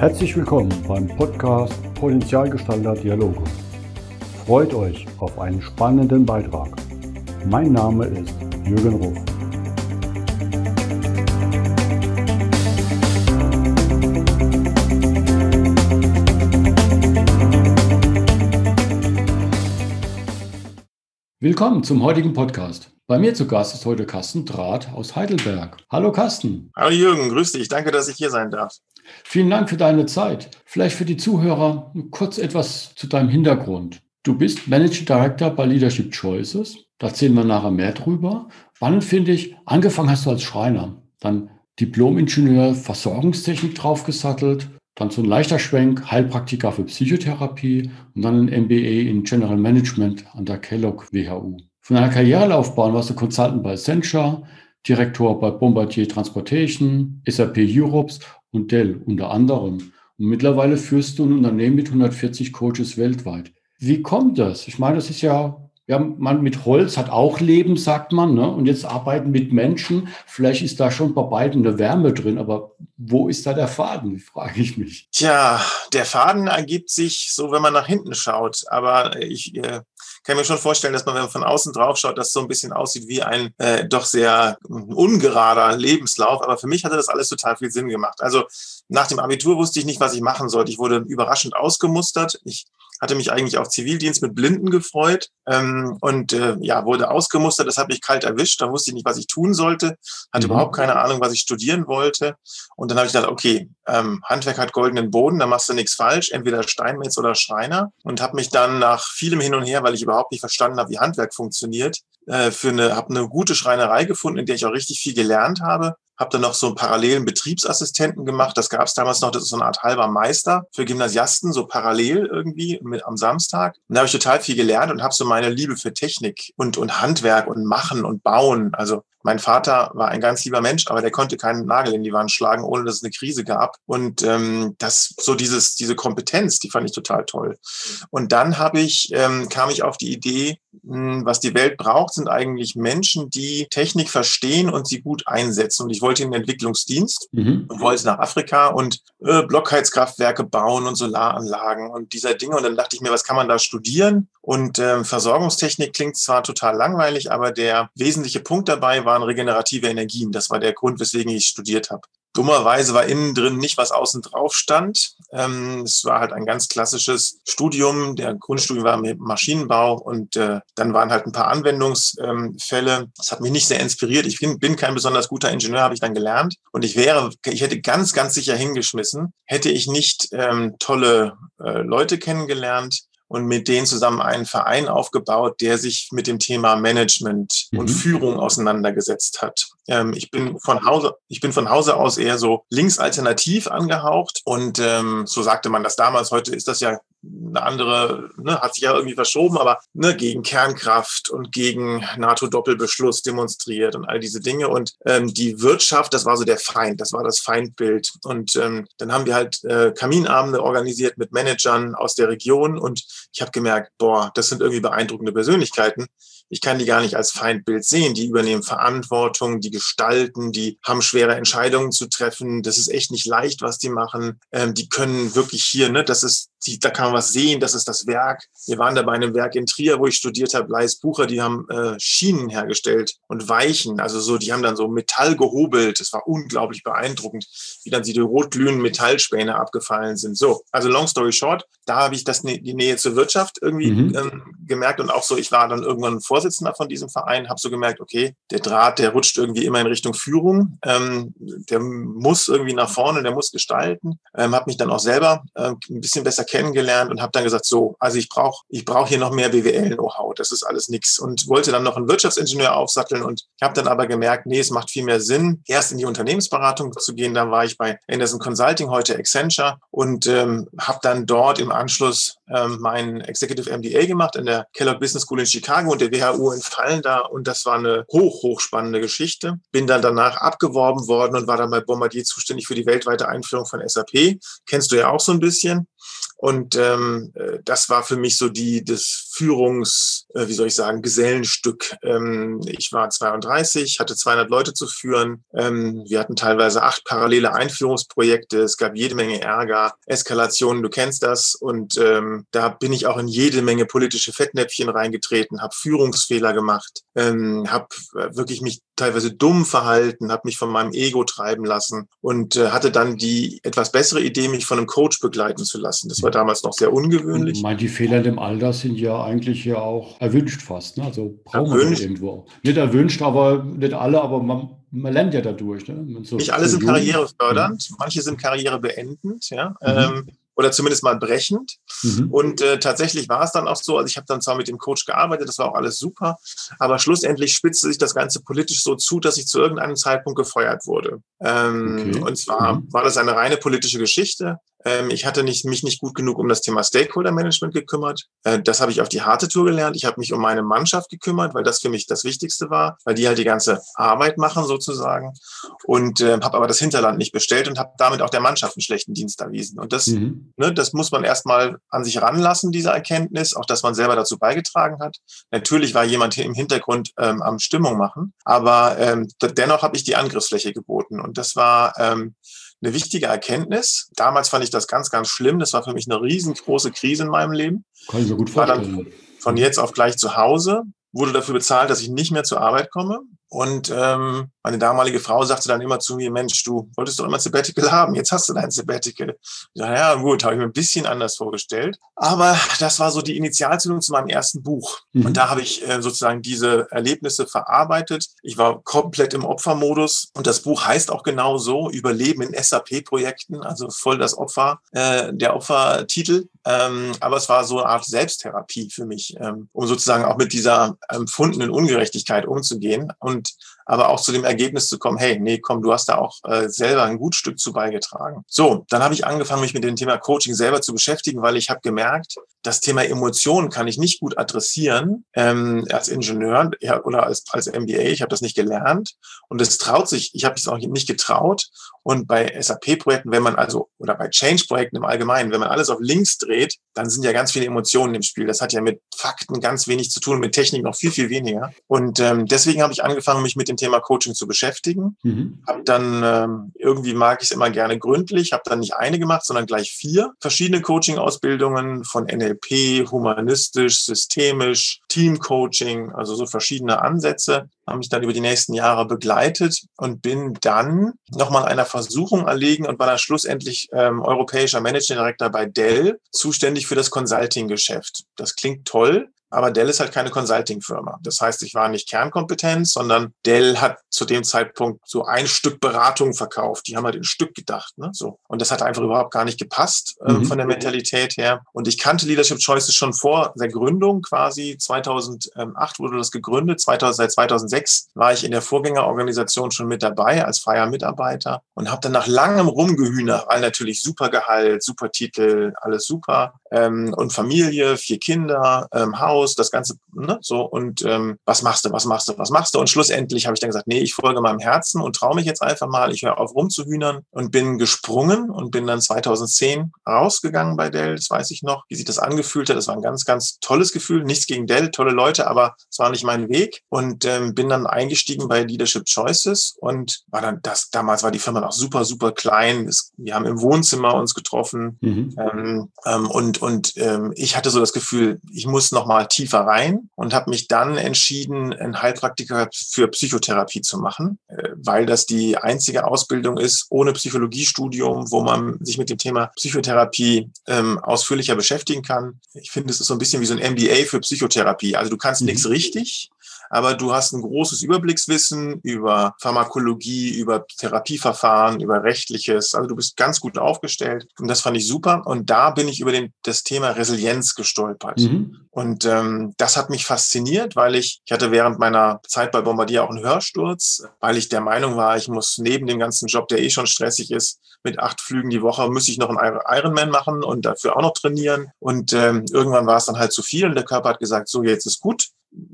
Herzlich willkommen beim Podcast Potenzialgestalter Dialoge. Freut euch auf einen spannenden Beitrag. Mein Name ist Jürgen Ruf. Willkommen zum heutigen Podcast. Bei mir zu Gast ist heute Carsten Draht aus Heidelberg. Hallo Carsten. Hallo Jürgen, grüß dich. Danke, dass ich hier sein darf. Vielen Dank für deine Zeit. Vielleicht für die Zuhörer kurz etwas zu deinem Hintergrund. Du bist Managing Director bei Leadership Choices. Da erzählen wir nachher mehr drüber. Spannend finde ich, angefangen hast du als Schreiner, dann Diplom-Ingenieur Versorgungstechnik draufgesattelt, dann so ein leichter Schwenk, Heilpraktiker für Psychotherapie und dann ein MBA in General Management an der Kellogg WHU. Von deiner Karrierelaufbahn warst du Consultant bei Accenture, Direktor bei Bombardier Transportation, SAP Europes und Dell unter anderem. Und mittlerweile führst du ein Unternehmen mit 140 Coaches weltweit. Wie kommt das? Ich meine, das ist ja, ja, man mit Holz hat auch Leben, sagt man, ne? Und jetzt arbeiten mit Menschen. Vielleicht ist da schon bei beiden eine Wärme drin, aber wo ist da der Faden, frage ich mich. Tja, der Faden ergibt sich so, wenn man nach hinten schaut. Aber ich äh, kann mir schon vorstellen, dass man, wenn man von außen drauf schaut, das so ein bisschen aussieht wie ein äh, doch sehr ungerader Lebenslauf. Aber für mich hatte das alles total viel Sinn gemacht. Also nach dem Abitur wusste ich nicht, was ich machen sollte. Ich wurde überraschend ausgemustert. Ich hatte mich eigentlich auf Zivildienst mit Blinden gefreut ähm, und äh, ja, wurde ausgemustert. Das hat mich kalt erwischt. Da wusste ich nicht, was ich tun sollte. Hatte mhm. überhaupt keine Ahnung, was ich studieren wollte. Und dann habe ich gedacht, okay, ähm, Handwerk hat goldenen Boden, da machst du nichts falsch, entweder Steinmetz oder Schreiner. Und habe mich dann nach vielem Hin und Her, weil ich überhaupt nicht verstanden habe, wie Handwerk funktioniert, äh, für eine, habe eine gute Schreinerei gefunden, in der ich auch richtig viel gelernt habe habe dann noch so einen parallelen Betriebsassistenten gemacht. Das gab es damals noch, das ist so eine Art halber Meister für Gymnasiasten, so parallel irgendwie mit, am Samstag. Und da habe ich total viel gelernt und habe so meine Liebe für Technik und, und Handwerk und Machen und Bauen. Also mein Vater war ein ganz lieber Mensch, aber der konnte keinen Nagel in die Wand schlagen, ohne dass es eine Krise gab. Und ähm, das so dieses diese Kompetenz, die fand ich total toll. Und dann habe ich ähm, kam ich auf die Idee, mh, hm, was die Welt braucht, sind eigentlich Menschen, die Technik verstehen und sie gut einsetzen. Und ich wollte in den Entwicklungsdienst mhm. und wollte nach Afrika und äh, Blockheizkraftwerke bauen und Solaranlagen und dieser Dinge. Und dann dachte ich mir, was kann man da studieren? Und ähm, Versorgungstechnik klingt zwar total langweilig, aber der wesentliche Punkt dabei waren regenerative Energien. Das war der Grund, weswegen ich studiert habe. Dummerweise war innen drin nicht, was außen drauf stand. Ähm, es war halt ein ganz klassisches Studium. Der Grundstudium war Maschinenbau und äh, dann waren halt ein paar Anwendungsfälle. das hat mich nicht sehr inspiriert. Ich bin, bin kein besonders guter Ingenieur, habe ich dann gelernt. Und ich wäre, ich hätte ganz, ganz sicher hingeschmissen, hätte ich nicht ähm, tolle äh, Leute kennengelernt, und mit denen zusammen einen Verein aufgebaut, der sich mit dem Thema Management mhm. und Führung auseinandergesetzt hat. Ähm, ich bin von Hause, ich bin von Hause aus eher so linksalternativ angehaucht und ähm, so sagte man das damals. Heute ist das ja eine andere, ne, hat sich ja irgendwie verschoben, aber ne, gegen Kernkraft und gegen NATO-Doppelbeschluss demonstriert und all diese Dinge. Und ähm, die Wirtschaft, das war so der Feind, das war das Feindbild. Und ähm, dann haben wir halt äh, Kaminabende organisiert mit Managern aus der Region und ich habe gemerkt, boah, das sind irgendwie beeindruckende Persönlichkeiten ich kann die gar nicht als Feindbild sehen. Die übernehmen Verantwortung, die gestalten, die haben schwere Entscheidungen zu treffen. Das ist echt nicht leicht, was die machen. Ähm, die können wirklich hier, ne, das ist, die, da kann man was sehen, das ist das Werk. Wir waren da bei einem Werk in Trier, wo ich studiert habe, Leis Bucher, die haben äh, Schienen hergestellt und Weichen. Also so, die haben dann so Metall gehobelt. Das war unglaublich beeindruckend, wie dann die rotglühenden Metallspäne abgefallen sind. So, also long story short, da habe ich das, die Nähe zur Wirtschaft irgendwie mhm. ähm, gemerkt und auch so, ich war dann irgendwann vor Vorsitzender von diesem Verein, habe so gemerkt, okay, der Draht, der rutscht irgendwie immer in Richtung Führung, ähm, der muss irgendwie nach vorne, der muss gestalten. Ähm, habe mich dann auch selber ähm, ein bisschen besser kennengelernt und habe dann gesagt, so, also ich brauche ich brauch hier noch mehr BWL-Know-how, das ist alles nichts und wollte dann noch einen Wirtschaftsingenieur aufsatteln und habe dann aber gemerkt, nee, es macht viel mehr Sinn, erst in die Unternehmensberatung zu gehen. Da war ich bei Anderson Consulting, heute Accenture und ähm, habe dann dort im Anschluss ähm, meinen Executive MBA gemacht in der Kellogg Business School in Chicago und der WHU in Fallen da und das war eine hoch, hoch spannende Geschichte. Bin dann danach abgeworben worden und war dann bei Bombardier zuständig für die weltweite Einführung von SAP. Kennst du ja auch so ein bisschen. Und ähm, äh, das war für mich so die, das Führungs, äh, wie soll ich sagen, Gesellenstück. Ähm, ich war 32, hatte 200 Leute zu führen. Ähm, wir hatten teilweise acht parallele Einführungsprojekte. Es gab jede Menge Ärger, Eskalationen, du kennst das. Und ähm, da bin ich auch in jede Menge politische Fettnäpfchen reingetreten, habe Führungsfehler gemacht, ähm, habe wirklich mich teilweise dumm verhalten, habe mich von meinem Ego treiben lassen und äh, hatte dann die etwas bessere Idee, mich von einem Coach begleiten zu lassen. Das war damals noch sehr ungewöhnlich. Ich meine, die Fehler dem Alter sind ja eigentlich ja auch erwünscht fast. Ne? Also brauchen wir irgendwo. Nicht erwünscht, aber nicht alle, aber man, man lernt ja dadurch. Ne? So, nicht alle sind karrierefördernd, mhm. manche sind karrierebeendend. Ja? Mhm. Ähm, oder zumindest mal brechend. Mhm. Und äh, tatsächlich war es dann auch so, also ich habe dann zwar mit dem Coach gearbeitet, das war auch alles super, aber schlussendlich spitzte sich das Ganze politisch so zu, dass ich zu irgendeinem Zeitpunkt gefeuert wurde. Ähm, okay. Und zwar mhm. war das eine reine politische Geschichte. Ähm, ich hatte nicht, mich nicht gut genug um das Thema Stakeholder Management gekümmert. Äh, das habe ich auf die harte Tour gelernt. Ich habe mich um meine Mannschaft gekümmert, weil das für mich das Wichtigste war, weil die halt die ganze Arbeit machen sozusagen. Und äh, habe aber das Hinterland nicht bestellt und habe damit auch der Mannschaft einen schlechten Dienst erwiesen. Und das, mhm. ne, das muss man erstmal an sich ranlassen, diese Erkenntnis, auch dass man selber dazu beigetragen hat. Natürlich war jemand hier im Hintergrund ähm, am Stimmung machen, aber ähm, dennoch habe ich die Angriffsfläche geboten. Und das war ähm, eine wichtige Erkenntnis. Damals fand ich das ganz, ganz schlimm. Das war für mich eine riesengroße Krise in meinem Leben. Kann ich mir gut vorstellen. War dann von jetzt auf gleich zu Hause, wurde dafür bezahlt, dass ich nicht mehr zur Arbeit komme. Und ähm, meine damalige Frau sagte dann immer zu mir, Mensch, du wolltest doch immer ein Sabbatical haben, jetzt hast du dein Sabbatical. Ich dachte, ja gut, habe ich mir ein bisschen anders vorgestellt. Aber das war so die Initialzündung zu meinem ersten Buch. Mhm. Und da habe ich äh, sozusagen diese Erlebnisse verarbeitet. Ich war komplett im Opfermodus und das Buch heißt auch genau so, Überleben in SAP-Projekten, also voll das Opfer, äh, der Opfertitel. Ähm, aber es war so eine Art Selbsttherapie für mich, ähm, um sozusagen auch mit dieser empfundenen Ungerechtigkeit umzugehen. Und und aber auch zu dem Ergebnis zu kommen, hey, nee, komm, du hast da auch äh, selber ein gut Stück zu beigetragen. So, dann habe ich angefangen, mich mit dem Thema Coaching selber zu beschäftigen, weil ich habe gemerkt, das Thema Emotionen kann ich nicht gut adressieren ähm, als Ingenieur ja, oder als, als MBA. Ich habe das nicht gelernt und es traut sich, ich habe es auch nicht getraut. Und bei SAP-Projekten, wenn man also, oder bei Change-Projekten im Allgemeinen, wenn man alles auf links dreht, dann sind ja ganz viele Emotionen im Spiel. Das hat ja mit Fakten ganz wenig zu tun, mit Technik noch viel, viel weniger. Und ähm, deswegen habe ich angefangen, mich mit dem Thema Coaching zu beschäftigen. Mhm. Habe dann, ähm, irgendwie mag ich es immer gerne gründlich, habe dann nicht eine gemacht, sondern gleich vier verschiedene Coaching-Ausbildungen von NLP, humanistisch, systemisch, Team-Coaching, also so verschiedene Ansätze haben mich dann über die nächsten Jahre begleitet und bin dann nochmal einer Versuchung erlegen und war dann schlussendlich ähm, europäischer Managing Director bei Dell, zuständig für das Consulting-Geschäft. Das klingt toll, aber Dell ist halt keine Consulting-Firma. Das heißt, ich war nicht Kernkompetenz, sondern Dell hat zu dem Zeitpunkt so ein Stück Beratung verkauft. Die haben halt in Stück gedacht. Ne? So. Und das hat einfach überhaupt gar nicht gepasst äh, mhm. von der Mentalität her. Und ich kannte Leadership Choices schon vor der Gründung quasi. 2008 wurde das gegründet. 2000, seit 2006 war ich in der Vorgängerorganisation schon mit dabei als freier Mitarbeiter und habe dann nach langem Rumgehühner, weil natürlich super Gehalt, super Titel, alles super ähm, und Familie, vier Kinder, ähm, Haus, aus, das Ganze, ne, so, und ähm, was machst du, was machst du, was machst du? Und schlussendlich habe ich dann gesagt, nee, ich folge meinem Herzen und traue mich jetzt einfach mal, ich höre auf rumzuhühnern und bin gesprungen und bin dann 2010 rausgegangen bei Dell, das weiß ich noch, wie sich das angefühlt hat. Das war ein ganz, ganz tolles Gefühl, nichts gegen Dell, tolle Leute, aber es war nicht mein Weg und ähm, bin dann eingestiegen bei Leadership Choices und war dann, das, damals war die Firma noch super, super klein. Es, wir haben im Wohnzimmer uns getroffen mhm. ähm, ähm, und, und ähm, ich hatte so das Gefühl, ich muss noch mal tiefer rein und habe mich dann entschieden, einen Heilpraktiker für Psychotherapie zu machen, äh, weil das die einzige Ausbildung ist ohne Psychologiestudium, wo man sich mit dem Thema Psychotherapie ähm, ausführlicher beschäftigen kann. Ich finde, es ist so ein bisschen wie so ein MBA für Psychotherapie. Also du kannst mhm. nichts richtig, aber du hast ein großes Überblickswissen über Pharmakologie, über Therapieverfahren, über rechtliches. Also du bist ganz gut aufgestellt und das fand ich super. Und da bin ich über den, das Thema Resilienz gestolpert. Mhm. Und ähm, das hat mich fasziniert, weil ich, ich hatte während meiner Zeit bei Bombardier auch einen Hörsturz, weil ich der Meinung war, ich muss neben dem ganzen Job, der eh schon stressig ist, mit acht Flügen die Woche, muss ich noch einen Ironman machen und dafür auch noch trainieren. Und ähm, irgendwann war es dann halt zu viel und der Körper hat gesagt, so jetzt ist gut,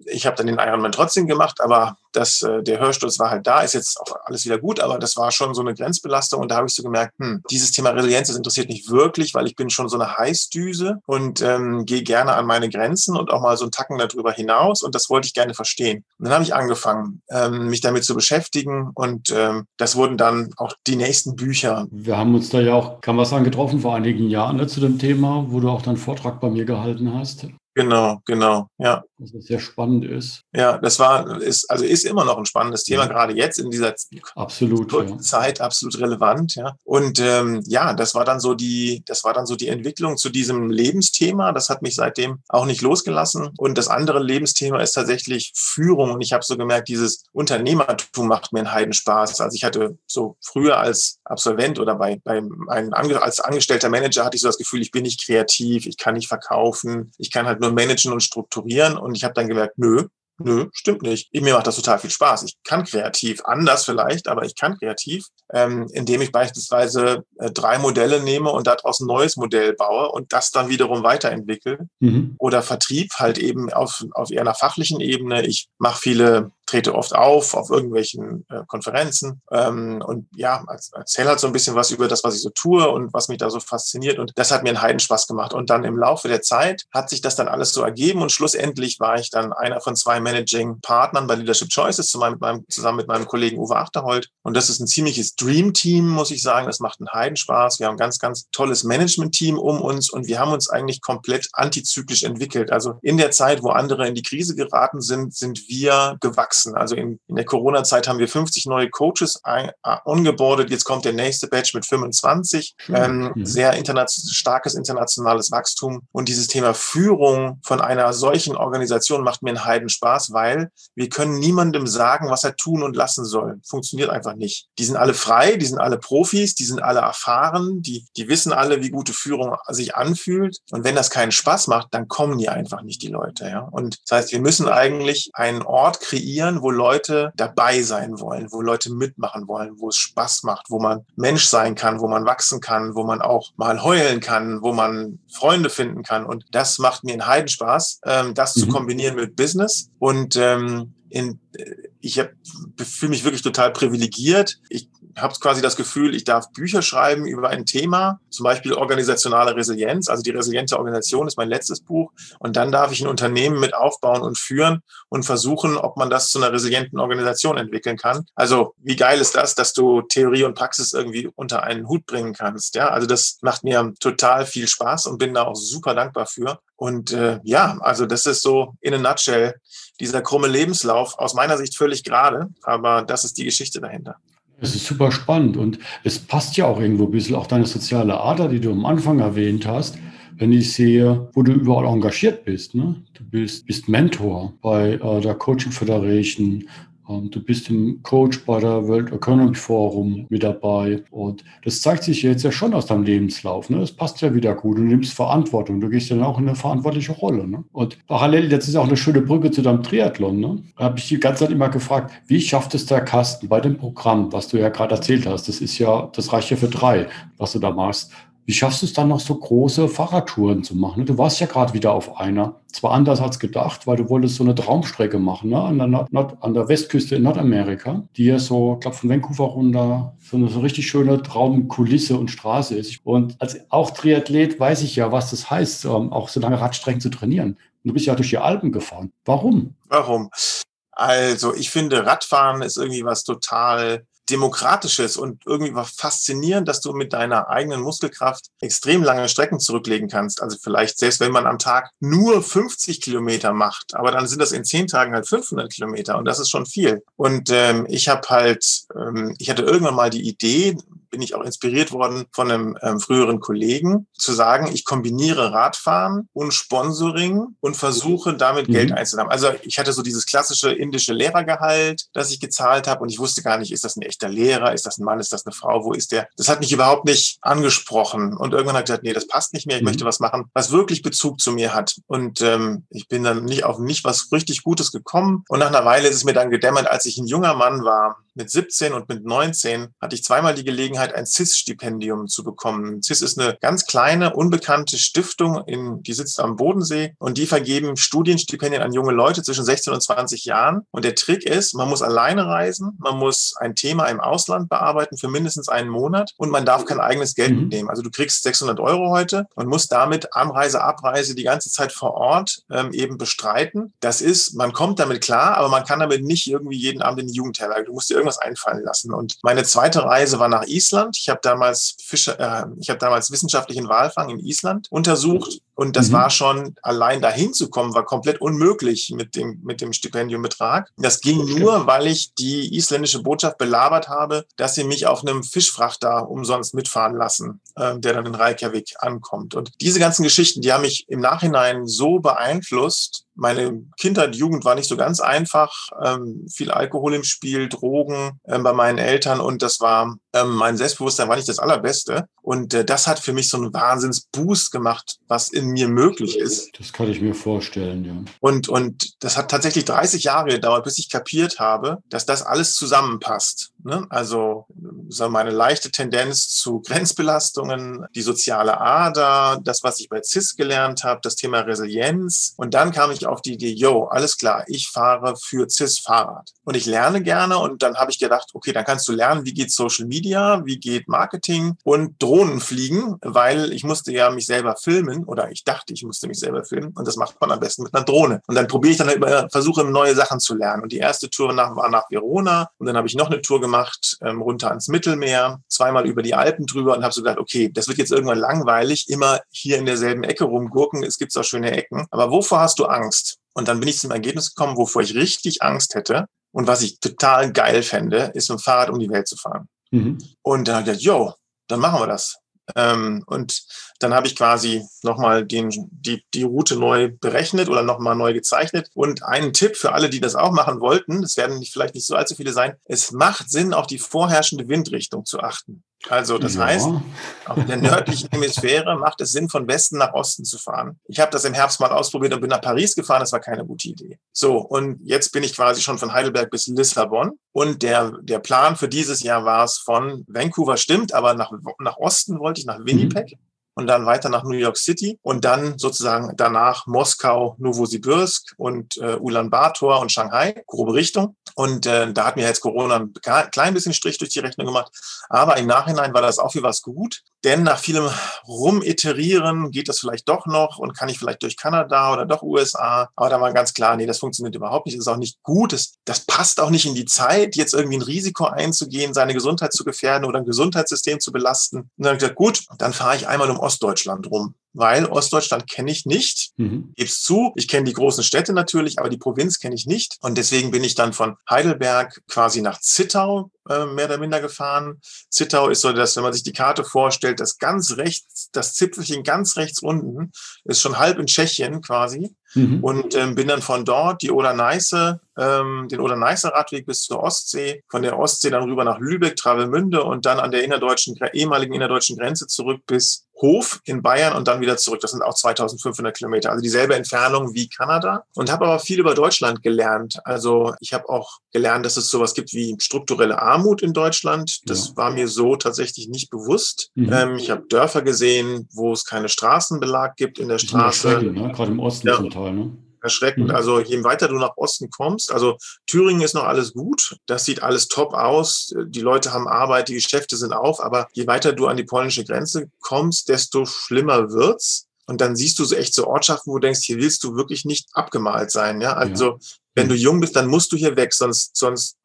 ich habe dann den Ironman trotzdem gemacht, aber das, äh, der Hörsturz war halt da, ist jetzt auch alles wieder gut, aber das war schon so eine Grenzbelastung und da habe ich so gemerkt, hm, dieses Thema Resilienz, das interessiert mich wirklich, weil ich bin schon so eine Heißdüse und ähm, gehe gerne an meine Grenzen und auch mal so einen Tacken darüber hinaus und das wollte ich gerne verstehen. Und dann habe ich angefangen, ähm, mich damit zu beschäftigen und ähm, das wurden dann auch die nächsten Bücher. Wir haben uns da ja auch, kann man sagen, getroffen vor einigen Jahren ne, zu dem Thema, wo du auch deinen Vortrag bei mir gehalten hast. Genau, genau, ja. Was sehr spannend ist. Ja, das war, ist, also ist immer noch ein spannendes Thema, ja. gerade jetzt in dieser absolut, ja. Zeit absolut relevant, ja. Und ähm, ja, das war dann so die, das war dann so die Entwicklung zu diesem Lebensthema. Das hat mich seitdem auch nicht losgelassen. Und das andere Lebensthema ist tatsächlich Führung. Und ich habe so gemerkt, dieses Unternehmertum macht mir einen Heidenspaß. Also ich hatte so früher als Absolvent oder bei, bei einem, als angestellter Manager hatte ich so das Gefühl, ich bin nicht kreativ, ich kann nicht verkaufen, ich kann halt nur managen und strukturieren. Und ich habe dann gemerkt, nö, Nö, stimmt nicht. Mir macht das total viel Spaß. Ich kann kreativ, anders vielleicht, aber ich kann kreativ, ähm, indem ich beispielsweise äh, drei Modelle nehme und daraus ein neues Modell baue und das dann wiederum weiterentwickle. Mhm. Oder Vertrieb halt eben auf, auf eher einer fachlichen Ebene. Ich mache viele trete oft auf auf irgendwelchen äh, Konferenzen ähm, und ja, erzähle halt so ein bisschen was über das, was ich so tue und was mich da so fasziniert. Und das hat mir einen Heidenspaß gemacht. Und dann im Laufe der Zeit hat sich das dann alles so ergeben und schlussendlich war ich dann einer von zwei Managing Partnern bei Leadership Choices zusammen mit meinem, zusammen mit meinem Kollegen Uwe Achterhold. Und das ist ein ziemliches Dream-Team, muss ich sagen. Das macht einen Heidenspaß. Wir haben ein ganz, ganz tolles Management-Team um uns und wir haben uns eigentlich komplett antizyklisch entwickelt. Also in der Zeit, wo andere in die Krise geraten sind, sind wir gewachsen wachsen. Also in, in der Corona-Zeit haben wir 50 neue Coaches ongeboardet. Jetzt kommt der nächste Batch mit 25. Ähm, mhm. Sehr internation starkes internationales Wachstum. Und dieses Thema Führung von einer solchen Organisation macht mir einen Heidenspaß, weil wir können niemandem sagen, was er tun und lassen soll. Funktioniert einfach nicht. Die sind alle frei, die sind alle Profis, die sind alle erfahren, die, die wissen alle, wie gute Führung sich anfühlt. Und wenn das keinen Spaß macht, dann kommen die einfach nicht, die Leute. Ja? Und das heißt, wir müssen eigentlich einen Ort kreieren, organisieren, wo Leute dabei sein wollen, wo Leute mitmachen wollen, wo es Spaß macht, wo man Mensch sein kann, wo man wachsen kann, wo man auch mal heulen kann, wo man Freunde finden kann. Und das macht mir einen Heidenspaß, ähm, das mhm. zu kombinieren mit Business. Und ähm, in, äh, ich fühle mich wirklich total privilegiert. Ich habe quasi das Gefühl, ich darf Bücher schreiben über ein Thema, zum Beispiel organisationale Resilienz. Also die resiliente Organisation ist mein letztes Buch. Und dann darf ich ein Unternehmen mit aufbauen und führen und versuchen, ob man das zu einer resilienten Organisation entwickeln kann. Also wie geil ist das, dass du Theorie und Praxis irgendwie unter einen Hut bringen kannst. Ja, also das macht mir total viel Spaß und bin da auch super dankbar für. Und äh, ja, also das ist so in a nutshell dieser krumme Lebenslauf aus meiner Sicht völlig gerade, aber das ist die Geschichte dahinter. Es ist super spannend und es passt ja auch irgendwo ein bisschen, auch deine soziale Ader, die du am Anfang erwähnt hast, wenn ich sehe, wo du überall engagiert bist. Ne? Du bist, bist Mentor bei äh, der Coaching Federation, du bist im Coach bei der World Economic Forum mit dabei. Und das zeigt sich jetzt ja schon aus deinem Lebenslauf. Ne? Das passt ja wieder gut. Du nimmst Verantwortung. Du gehst dann auch in eine verantwortliche Rolle. Ne? Und parallel, jetzt ist auch eine schöne Brücke zu deinem Triathlon. Ne? Da habe ich die ganze Zeit immer gefragt, wie schafft es der Kasten bei dem Programm, was du ja gerade erzählt hast? Das ist ja, das reicht ja für drei, was du da machst. Wie schaffst du es dann noch so große Fahrradtouren zu machen? Du warst ja gerade wieder auf einer. Zwar anders als gedacht, weil du wolltest so eine Traumstrecke machen, ne? an, der Nord an der Westküste in Nordamerika, die ja so, ich glaube, von Vancouver runter so eine so richtig schöne Traumkulisse und Straße ist. Und als auch Triathlet weiß ich ja, was das heißt, ähm, auch so lange Radstrecken zu trainieren. Und du bist ja durch die Alpen gefahren. Warum? Warum? Also, ich finde, Radfahren ist irgendwie was total Demokratisches und irgendwie war faszinierend, dass du mit deiner eigenen Muskelkraft extrem lange Strecken zurücklegen kannst. Also vielleicht selbst wenn man am Tag nur 50 Kilometer macht, aber dann sind das in zehn Tagen halt 500 Kilometer und das ist schon viel. Und ähm, ich habe halt, ähm, ich hatte irgendwann mal die Idee, bin ich auch inspiriert worden von einem ähm, früheren Kollegen, zu sagen, ich kombiniere Radfahren und Sponsoring und versuche damit mhm. Geld einzunehmen. Also ich hatte so dieses klassische indische Lehrergehalt, das ich gezahlt habe und ich wusste gar nicht, ist das ein echter Lehrer, ist das ein Mann, ist das eine Frau, wo ist der? Das hat mich überhaupt nicht angesprochen und irgendwann habe ich gesagt, nee, das passt nicht mehr, ich mhm. möchte was machen, was wirklich Bezug zu mir hat und ähm, ich bin dann nicht auf nicht was richtig Gutes gekommen und nach einer Weile ist es mir dann gedämmert, als ich ein junger Mann war, mit 17 und mit 19 hatte ich zweimal die Gelegenheit, Gelegenheit, ein CIS-Stipendium zu bekommen. CIS ist eine ganz kleine, unbekannte Stiftung, in, die sitzt am Bodensee und die vergeben Studienstipendien an junge Leute zwischen 16 und 20 Jahren. Und der Trick ist, man muss alleine reisen, man muss ein Thema im Ausland bearbeiten für mindestens einen Monat und man darf kein eigenes Geld mhm. mitnehmen. Also du kriegst 600 Euro heute und musst damit Anreise, Abreise die ganze Zeit vor Ort ähm, eben bestreiten. Das ist, man kommt damit klar, aber man kann damit nicht irgendwie jeden Abend in die Jugendherberge. Du musst dir irgendwas einfallen lassen. Und meine zweite Reise war nach Island. Ich habe damals Fische, äh, ich habe damals wissenschaftlichen Walfang in Island untersucht und das mhm. war schon allein dahin zu kommen, war komplett unmöglich mit dem, mit dem Stipendiumbetrag. Das ging nur, weil ich die isländische Botschaft belabert habe, dass sie mich auf einem Fischfrachter umsonst mitfahren lassen, äh, der dann in Reykjavik ankommt. Und diese ganzen Geschichten, die haben mich im Nachhinein so beeinflusst, meine Kindheit, Jugend war nicht so ganz einfach. Ähm, viel Alkohol im Spiel, Drogen ähm, bei meinen Eltern und das war, ähm, mein Selbstbewusstsein war nicht das allerbeste. Und äh, das hat für mich so einen Wahnsinnsboost gemacht, was in mir möglich ist. Das kann ich mir vorstellen, ja. Und, und das hat tatsächlich 30 Jahre gedauert, bis ich kapiert habe, dass das alles zusammenpasst. Ne? Also so meine leichte Tendenz zu Grenzbelastungen, die soziale Ader, das, was ich bei CIS gelernt habe, das Thema Resilienz. Und dann kam ich auf die Idee, yo, alles klar, ich fahre für CIS Fahrrad. Und ich lerne gerne und dann habe ich gedacht, okay, dann kannst du lernen, wie geht Social Media, wie geht Marketing und Drohnen fliegen, weil ich musste ja mich selber filmen oder ich dachte, ich musste mich selber filmen und das macht man am besten mit einer Drohne. Und dann probiere ich dann über, versuche neue Sachen zu lernen. Und die erste Tour nach, war nach Verona und dann habe ich noch eine Tour gemacht ähm, runter ans Mittelmeer, zweimal über die Alpen drüber und habe so gedacht, okay, das wird jetzt irgendwann langweilig, immer hier in derselben Ecke rumgurken. Es gibt auch schöne Ecken. Aber wovor hast du Angst? Angst. Und dann bin ich zum Ergebnis gekommen, wovor ich richtig Angst hätte und was ich total geil fände, ist mit dem Fahrrad um die Welt zu fahren. Mhm. Und dann habe ich gedacht, yo, dann machen wir das. Ähm, und dann habe ich quasi nochmal die, die Route neu berechnet oder nochmal neu gezeichnet. Und einen Tipp für alle, die das auch machen wollten, es werden vielleicht nicht so allzu viele sein, es macht Sinn, auf die vorherrschende Windrichtung zu achten. Also das ja. heißt, auf der nördlichen Hemisphäre macht es Sinn, von Westen nach Osten zu fahren. Ich habe das im Herbst mal ausprobiert und bin nach Paris gefahren. Das war keine gute Idee. So, und jetzt bin ich quasi schon von Heidelberg bis Lissabon. Und der, der Plan für dieses Jahr war es von Vancouver, stimmt, aber nach, nach Osten wollte ich, nach Winnipeg. Mhm und dann weiter nach New York City und dann sozusagen danach Moskau, Novosibirsk und äh, Ulaanbaatar und Shanghai, grobe Richtung. Und äh, da hat mir jetzt Corona ein klein bisschen Strich durch die Rechnung gemacht. Aber im Nachhinein war das auch für was gut. Denn nach vielem Rumiterieren geht das vielleicht doch noch und kann ich vielleicht durch Kanada oder doch USA. Aber da war ganz klar, nee, das funktioniert überhaupt nicht. Das ist auch nicht gut. Das, das passt auch nicht in die Zeit, jetzt irgendwie ein Risiko einzugehen, seine Gesundheit zu gefährden oder ein Gesundheitssystem zu belasten. Und dann habe ich gesagt, gut, dann fahre ich einmal um Ostdeutschland rum weil Ostdeutschland kenne ich nicht. Mhm. Gib's zu, ich kenne die großen Städte natürlich, aber die Provinz kenne ich nicht. Und deswegen bin ich dann von Heidelberg quasi nach Zittau äh, mehr oder minder gefahren. Zittau ist so, dass, wenn man sich die Karte vorstellt, das ganz rechts, das Zipfelchen ganz rechts unten ist schon halb in Tschechien quasi. Mhm. Und ähm, bin dann von dort die Oder-Neiße, ähm, den Oder-Neiße-Radweg bis zur Ostsee, von der Ostsee dann rüber nach Lübeck, Travemünde und dann an der innerdeutschen, ehemaligen innerdeutschen Grenze zurück bis Hof in Bayern und dann wieder zurück. Das sind auch 2500 Kilometer, also dieselbe Entfernung wie Kanada. Und habe aber viel über Deutschland gelernt. Also ich habe auch gelernt, dass es sowas gibt wie strukturelle Armut in Deutschland. Das ja. war mir so tatsächlich nicht bewusst. Mhm. Ähm, ich habe Dörfer gesehen, wo es keine Straßenbelag gibt in der Straße. Ne? Gerade im Osten ja. zum Teil. Ne? erschreckend. Mhm. Also je weiter du nach Osten kommst, also Thüringen ist noch alles gut, das sieht alles top aus, die Leute haben Arbeit, die Geschäfte sind auf, aber je weiter du an die polnische Grenze kommst, desto schlimmer wird's. Und dann siehst du so echt so Ortschaften, wo du denkst, hier willst du wirklich nicht abgemalt sein. Ja, also ja. wenn du jung bist, dann musst du hier weg, sonst, sonst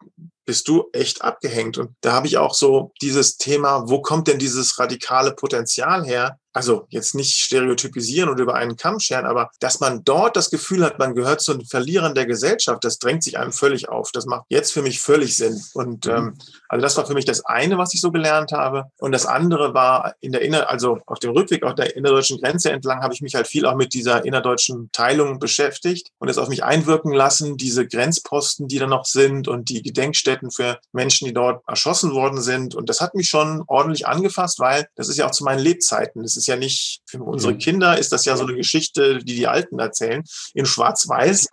bist du echt abgehängt. Und da habe ich auch so dieses Thema, wo kommt denn dieses radikale Potenzial her? Also jetzt nicht stereotypisieren und über einen Kamm scheren, aber dass man dort das Gefühl hat, man gehört zu den Verlierern der Gesellschaft, das drängt sich einem völlig auf. Das macht jetzt für mich völlig Sinn. Und mhm. ähm, also das war für mich das eine, was ich so gelernt habe. Und das andere war in der Inner, also auf dem Rückweg auf der innerdeutschen Grenze entlang, habe ich mich halt viel auch mit dieser innerdeutschen Teilung beschäftigt und es auf mich einwirken lassen, diese Grenzposten, die da noch sind und die Gedenkstätten für Menschen, die dort erschossen worden sind. Und das hat mich schon ordentlich angefasst, weil das ist ja auch zu meinen Lebzeiten. Das ist ja nicht, für unsere mhm. Kinder ist das ja so eine Geschichte, die die Alten erzählen, in Schwarz-Weiß.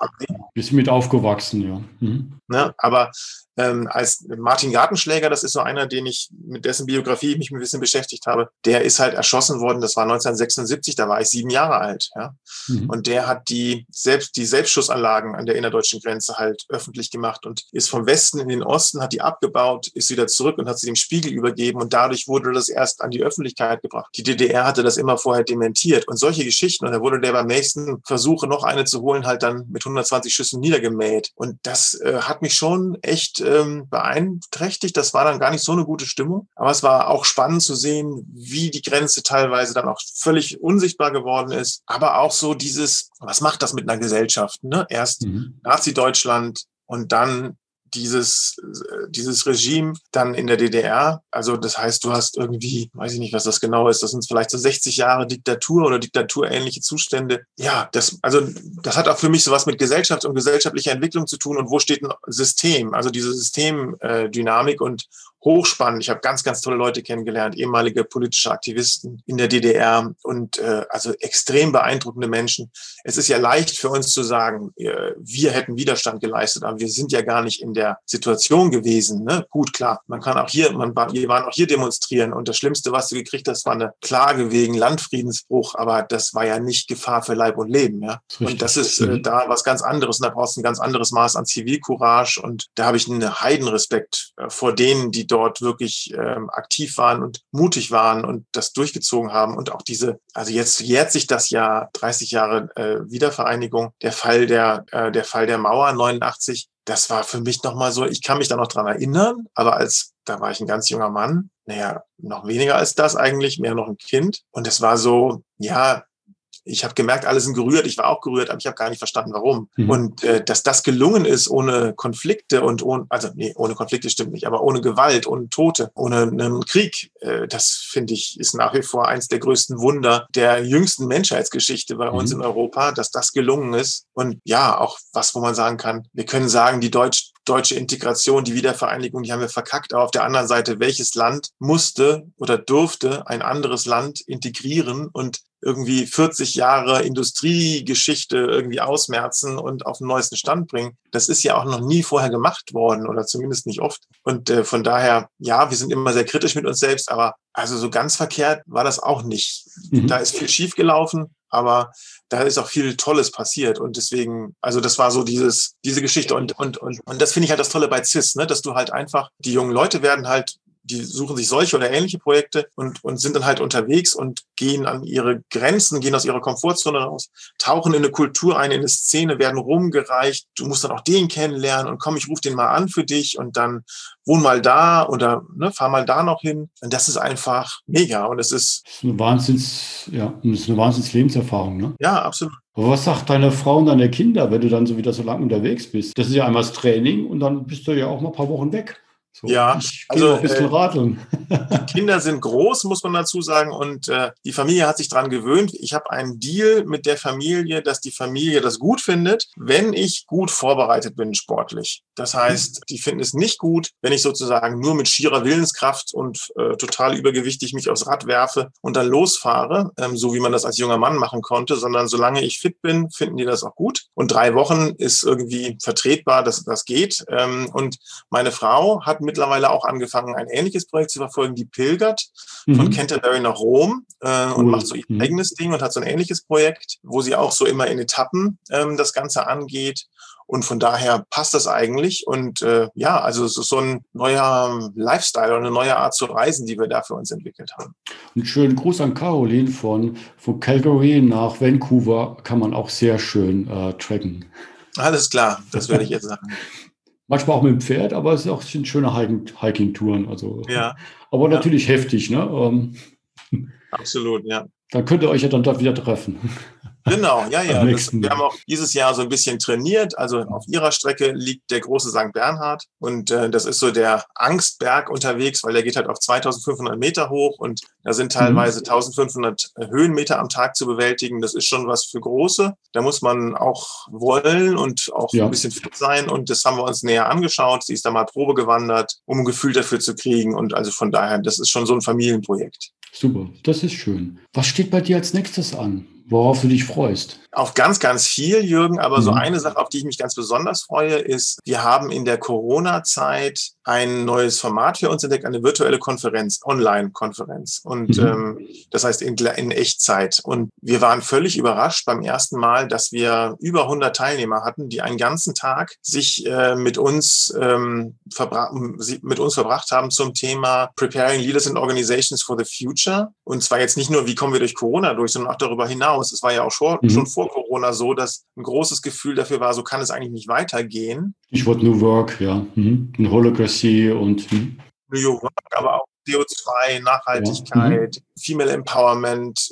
Bisschen mit aufgewachsen, ja. Mhm. Ne, aber ähm, als Martin Gartenschläger, das ist so einer, den ich mit dessen Biografie mich ein bisschen beschäftigt habe, der ist halt erschossen worden, das war 1976, da war ich sieben Jahre alt. Ja? Mhm. Und der hat die, selbst, die Selbstschussanlagen an der innerdeutschen Grenze halt öffentlich gemacht und ist vom Westen in den Osten, hat die abgebaut, ist wieder zurück und hat sie dem Spiegel übergeben und dadurch wurde das erst an die Öffentlichkeit gebracht. Die DDR hatte das immer vorher dementiert und solche Geschichten und da wurde der beim nächsten Versuche noch eine zu holen halt dann mit 120 Schüssen niedergemäht und das äh, hat mich schon echt ähm, beeinträchtigt. Das war dann gar nicht so eine gute Stimmung, aber es war auch spannend zu sehen, wie die Grenze teilweise dann auch völlig unsichtbar geworden ist, aber auch so dieses, was macht das mit einer Gesellschaft? Ne? Erst mhm. Nazi-Deutschland und dann dieses, dieses Regime dann in der DDR. Also das heißt, du hast irgendwie, weiß ich nicht, was das genau ist, das sind vielleicht so 60 Jahre Diktatur oder diktaturähnliche Zustände. Ja, das, also das hat auch für mich sowas mit Gesellschaft und gesellschaftlicher Entwicklung zu tun und wo steht ein System, also diese Systemdynamik und hochspannend. Ich habe ganz, ganz tolle Leute kennengelernt, ehemalige politische Aktivisten in der DDR und äh, also extrem beeindruckende Menschen. Es ist ja leicht für uns zu sagen, äh, wir hätten Widerstand geleistet, aber wir sind ja gar nicht in der Situation gewesen. Ne? Gut, klar, man kann auch hier, man war, wir waren auch hier demonstrieren und das Schlimmste, was du gekriegt hast, war eine Klage wegen Landfriedensbruch, aber das war ja nicht Gefahr für Leib und Leben. Ja? Und das ist äh, mhm. da was ganz anderes und da brauchst du ein ganz anderes Maß an Zivilcourage und da habe ich einen Heidenrespekt äh, vor denen, die dort wirklich ähm, aktiv waren und mutig waren und das durchgezogen haben. Und auch diese, also jetzt jährt sich das Jahr 30 Jahre äh, Wiedervereinigung, der Fall der, äh, der Fall der Mauer 89. Das war für mich nochmal so, ich kann mich da noch dran erinnern, aber als, da war ich ein ganz junger Mann, naja, noch weniger als das eigentlich, mehr noch ein Kind. Und es war so, ja, ich habe gemerkt, alle sind gerührt. Ich war auch gerührt, aber ich habe gar nicht verstanden, warum. Mhm. Und äh, dass das gelungen ist ohne Konflikte und ohne, also nee, ohne Konflikte stimmt nicht, aber ohne Gewalt, ohne Tote, ohne einen Krieg, äh, das finde ich ist nach wie vor eins der größten Wunder der jüngsten Menschheitsgeschichte bei mhm. uns in Europa, dass das gelungen ist. Und ja, auch was, wo man sagen kann, wir können sagen, die Deutsch deutsche Integration, die Wiedervereinigung, die haben wir verkackt. Aber auf der anderen Seite, welches Land musste oder durfte ein anderes Land integrieren und irgendwie 40 Jahre Industriegeschichte irgendwie ausmerzen und auf den neuesten Stand bringen. Das ist ja auch noch nie vorher gemacht worden oder zumindest nicht oft. Und äh, von daher, ja, wir sind immer sehr kritisch mit uns selbst, aber also so ganz verkehrt war das auch nicht. Mhm. Da ist viel schief gelaufen, aber da ist auch viel Tolles passiert und deswegen, also das war so dieses, diese Geschichte und, und, und, und das finde ich halt das Tolle bei CIS, ne, dass du halt einfach, die jungen Leute werden halt die suchen sich solche oder ähnliche Projekte und, und sind dann halt unterwegs und gehen an ihre Grenzen, gehen aus ihrer Komfortzone raus, tauchen in eine Kultur ein, in eine Szene, werden rumgereicht. Du musst dann auch den kennenlernen und komm, ich rufe den mal an für dich und dann wohn mal da oder ne, fahr mal da noch hin. Und das ist einfach mega und es ist. Das ist eine Wahnsinns, ja, das ist eine Wahnsinns Lebenserfahrung, ne? Ja, absolut. Aber was sagt deine Frau und deine Kinder, wenn du dann so wieder so lange unterwegs bist? Das ist ja einmal das Training und dann bist du ja auch mal ein paar Wochen weg. So, ja, also ein bisschen äh, radeln. die Kinder sind groß, muss man dazu sagen, und äh, die Familie hat sich daran gewöhnt. Ich habe einen Deal mit der Familie, dass die Familie das gut findet, wenn ich gut vorbereitet bin sportlich. Das heißt, die finden es nicht gut, wenn ich sozusagen nur mit schierer Willenskraft und äh, total übergewichtig mich aufs Rad werfe und dann losfahre, ähm, so wie man das als junger Mann machen konnte, sondern solange ich fit bin, finden die das auch gut. Und drei Wochen ist irgendwie vertretbar, dass das geht. Ähm, und meine Frau hat mittlerweile auch angefangen, ein ähnliches Projekt zu verfolgen, die pilgert mhm. von Canterbury nach Rom äh, und macht so ihr mhm. eigenes Ding und hat so ein ähnliches Projekt, wo sie auch so immer in Etappen ähm, das Ganze angeht. Und von daher passt das eigentlich. Und äh, ja, also es ist so ein neuer Lifestyle und eine neue Art zu reisen, die wir da für uns entwickelt haben. Einen schönen Gruß an Caroline von, von Calgary nach Vancouver kann man auch sehr schön äh, tracken. Alles klar, das werde ich jetzt sagen. Manchmal auch mit dem Pferd, aber es auch, sind schöne Hiking-Touren. Also, ja. Aber ja. natürlich heftig, ne? Ähm, Absolut, ja. Dann könnt ihr euch ja dann dort wieder treffen. Genau, ja, ja. Das, wir haben auch dieses Jahr so ein bisschen trainiert. Also auf ihrer Strecke liegt der große St. Bernhard und äh, das ist so der Angstberg unterwegs, weil der geht halt auf 2500 Meter hoch und da sind teilweise mhm. 1500 Höhenmeter am Tag zu bewältigen. Das ist schon was für Große. Da muss man auch wollen und auch ja. ein bisschen fit sein und das haben wir uns näher angeschaut. Sie ist da mal Probe gewandert, um ein Gefühl dafür zu kriegen und also von daher, das ist schon so ein Familienprojekt. Super, das ist schön. Was steht bei dir als nächstes an? Worauf du dich freust. Auf ganz, ganz viel, Jürgen. Aber mhm. so eine Sache, auf die ich mich ganz besonders freue, ist, wir haben in der Corona-Zeit ein neues Format für uns entdeckt, eine virtuelle Konferenz, Online-Konferenz. Und mhm. ähm, das heißt in, in Echtzeit. Und wir waren völlig überrascht beim ersten Mal, dass wir über 100 Teilnehmer hatten, die einen ganzen Tag sich äh, mit uns ähm, mit uns verbracht haben zum Thema Preparing Leaders and Organizations for the Future. Und zwar jetzt nicht nur, wie kommen wir durch Corona durch, sondern auch darüber hinaus. Es war ja auch schon, mhm. schon vor Corona so, dass ein großes Gefühl dafür war, so kann es eigentlich nicht weitergehen. Ich wollte New Work, ja. Mhm. Holocracy und mhm. New Work, aber auch CO2, Nachhaltigkeit, ja. mhm. Female Empowerment,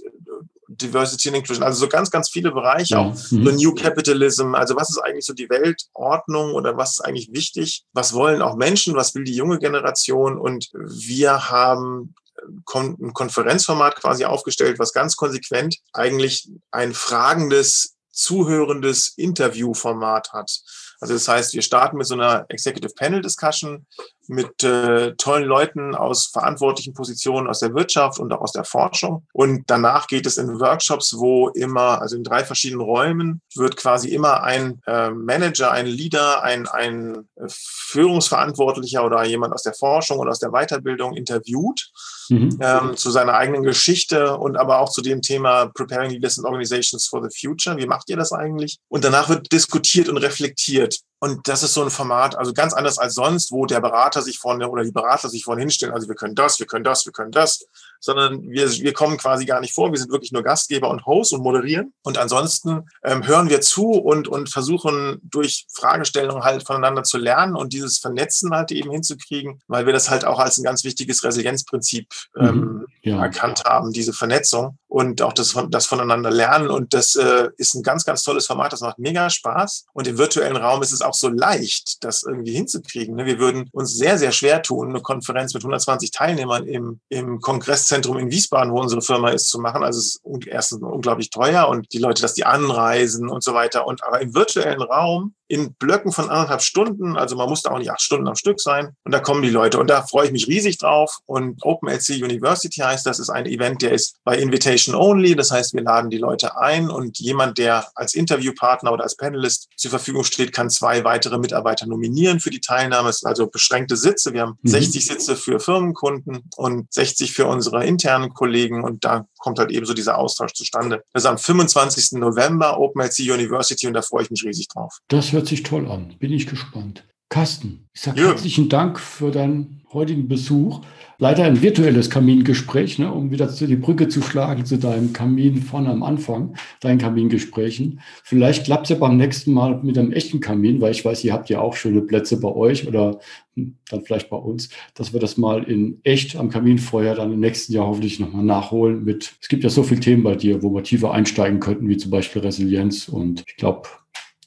Diversity and Inclusion, also so ganz, ganz viele Bereiche, ja. auch mhm. so New Capitalism, also was ist eigentlich so die Weltordnung oder was ist eigentlich wichtig, was wollen auch Menschen, was will die junge Generation und wir haben ein Konferenzformat quasi aufgestellt, was ganz konsequent eigentlich ein fragendes, zuhörendes Interviewformat hat. Also das heißt, wir starten mit so einer Executive Panel Discussion mit äh, tollen Leuten aus verantwortlichen Positionen aus der Wirtschaft und auch aus der Forschung. Und danach geht es in Workshops, wo immer, also in drei verschiedenen Räumen, wird quasi immer ein äh, Manager, ein Leader, ein, ein Führungsverantwortlicher oder jemand aus der Forschung oder aus der Weiterbildung interviewt mhm. ähm, zu seiner eigenen Geschichte und aber auch zu dem Thema Preparing Leaders and Organizations for the Future. Wie macht ihr das eigentlich? Und danach wird diskutiert und reflektiert. Und das ist so ein Format, also ganz anders als sonst, wo der Berater sich vorne oder die Berater sich vorne hinstellen, also wir können das, wir können das, wir können das, sondern wir, wir kommen quasi gar nicht vor, wir sind wirklich nur Gastgeber und Host und moderieren. Und ansonsten ähm, hören wir zu und, und versuchen durch Fragestellungen halt voneinander zu lernen und dieses Vernetzen halt eben hinzukriegen, weil wir das halt auch als ein ganz wichtiges Resilienzprinzip ähm, mhm, ja. erkannt haben, diese Vernetzung und auch das, das voneinander lernen. Und das äh, ist ein ganz, ganz tolles Format, das macht mega Spaß. Und im virtuellen Raum ist es auch so leicht, das irgendwie hinzukriegen. Ne? Wir würden uns sehr, sehr schwer tun, eine Konferenz mit 120 Teilnehmern im, im Kongresszentrum in Wiesbaden, wo unsere Firma ist, zu machen. Also es ist erstens unglaublich teuer und die Leute, dass die anreisen und so weiter. Und aber im virtuellen Raum in Blöcken von anderthalb Stunden. Also man muss da auch nicht acht Stunden am Stück sein. Und da kommen die Leute. Und da freue ich mich riesig drauf. Und OpenLC University heißt, das ist ein Event, der ist bei Invitation Only. Das heißt, wir laden die Leute ein und jemand, der als Interviewpartner oder als Panelist zur Verfügung steht, kann zwei weitere Mitarbeiter nominieren für die Teilnahme. Es sind also beschränkte Sitze. Wir haben mhm. 60 Sitze für Firmenkunden und 60 für unsere internen Kollegen. Und da kommt halt eben so dieser Austausch zustande. Das ist am 25. November OpenLC University und da freue ich mich riesig drauf. Das hört sich toll an. Bin ich gespannt. Carsten, ich sage herzlichen Dank für deinen heutigen Besuch. Leider ein virtuelles Kamingespräch, ne, um wieder zu die Brücke zu schlagen zu deinem Kamin vorne am Anfang, deinen Kamingesprächen. Vielleicht klappt es ja beim nächsten Mal mit einem echten Kamin, weil ich weiß, ihr habt ja auch schöne Plätze bei euch oder hm, dann vielleicht bei uns, dass wir das mal in echt am Kaminfeuer dann im nächsten Jahr hoffentlich nochmal nachholen mit, es gibt ja so viele Themen bei dir, wo wir tiefer einsteigen könnten, wie zum Beispiel Resilienz und ich glaube,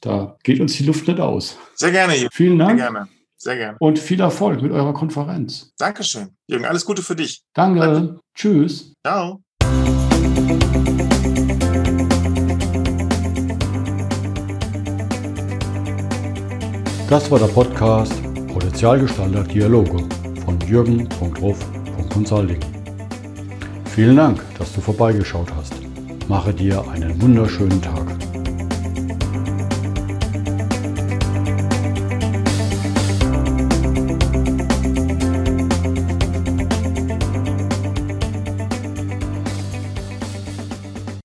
da geht uns die Luft nicht aus. Sehr gerne. Jürgen. Vielen Dank. Sehr gerne. Sehr gerne. Und viel Erfolg mit eurer Konferenz. Dankeschön. Jürgen, alles Gute für dich. Danke. Danke. Tschüss. Ciao. Das war der Podcast Potenzialgestalter Dialoge von jürgen.ruf.consulting. Vielen Dank, dass du vorbeigeschaut hast. Mache dir einen wunderschönen Tag.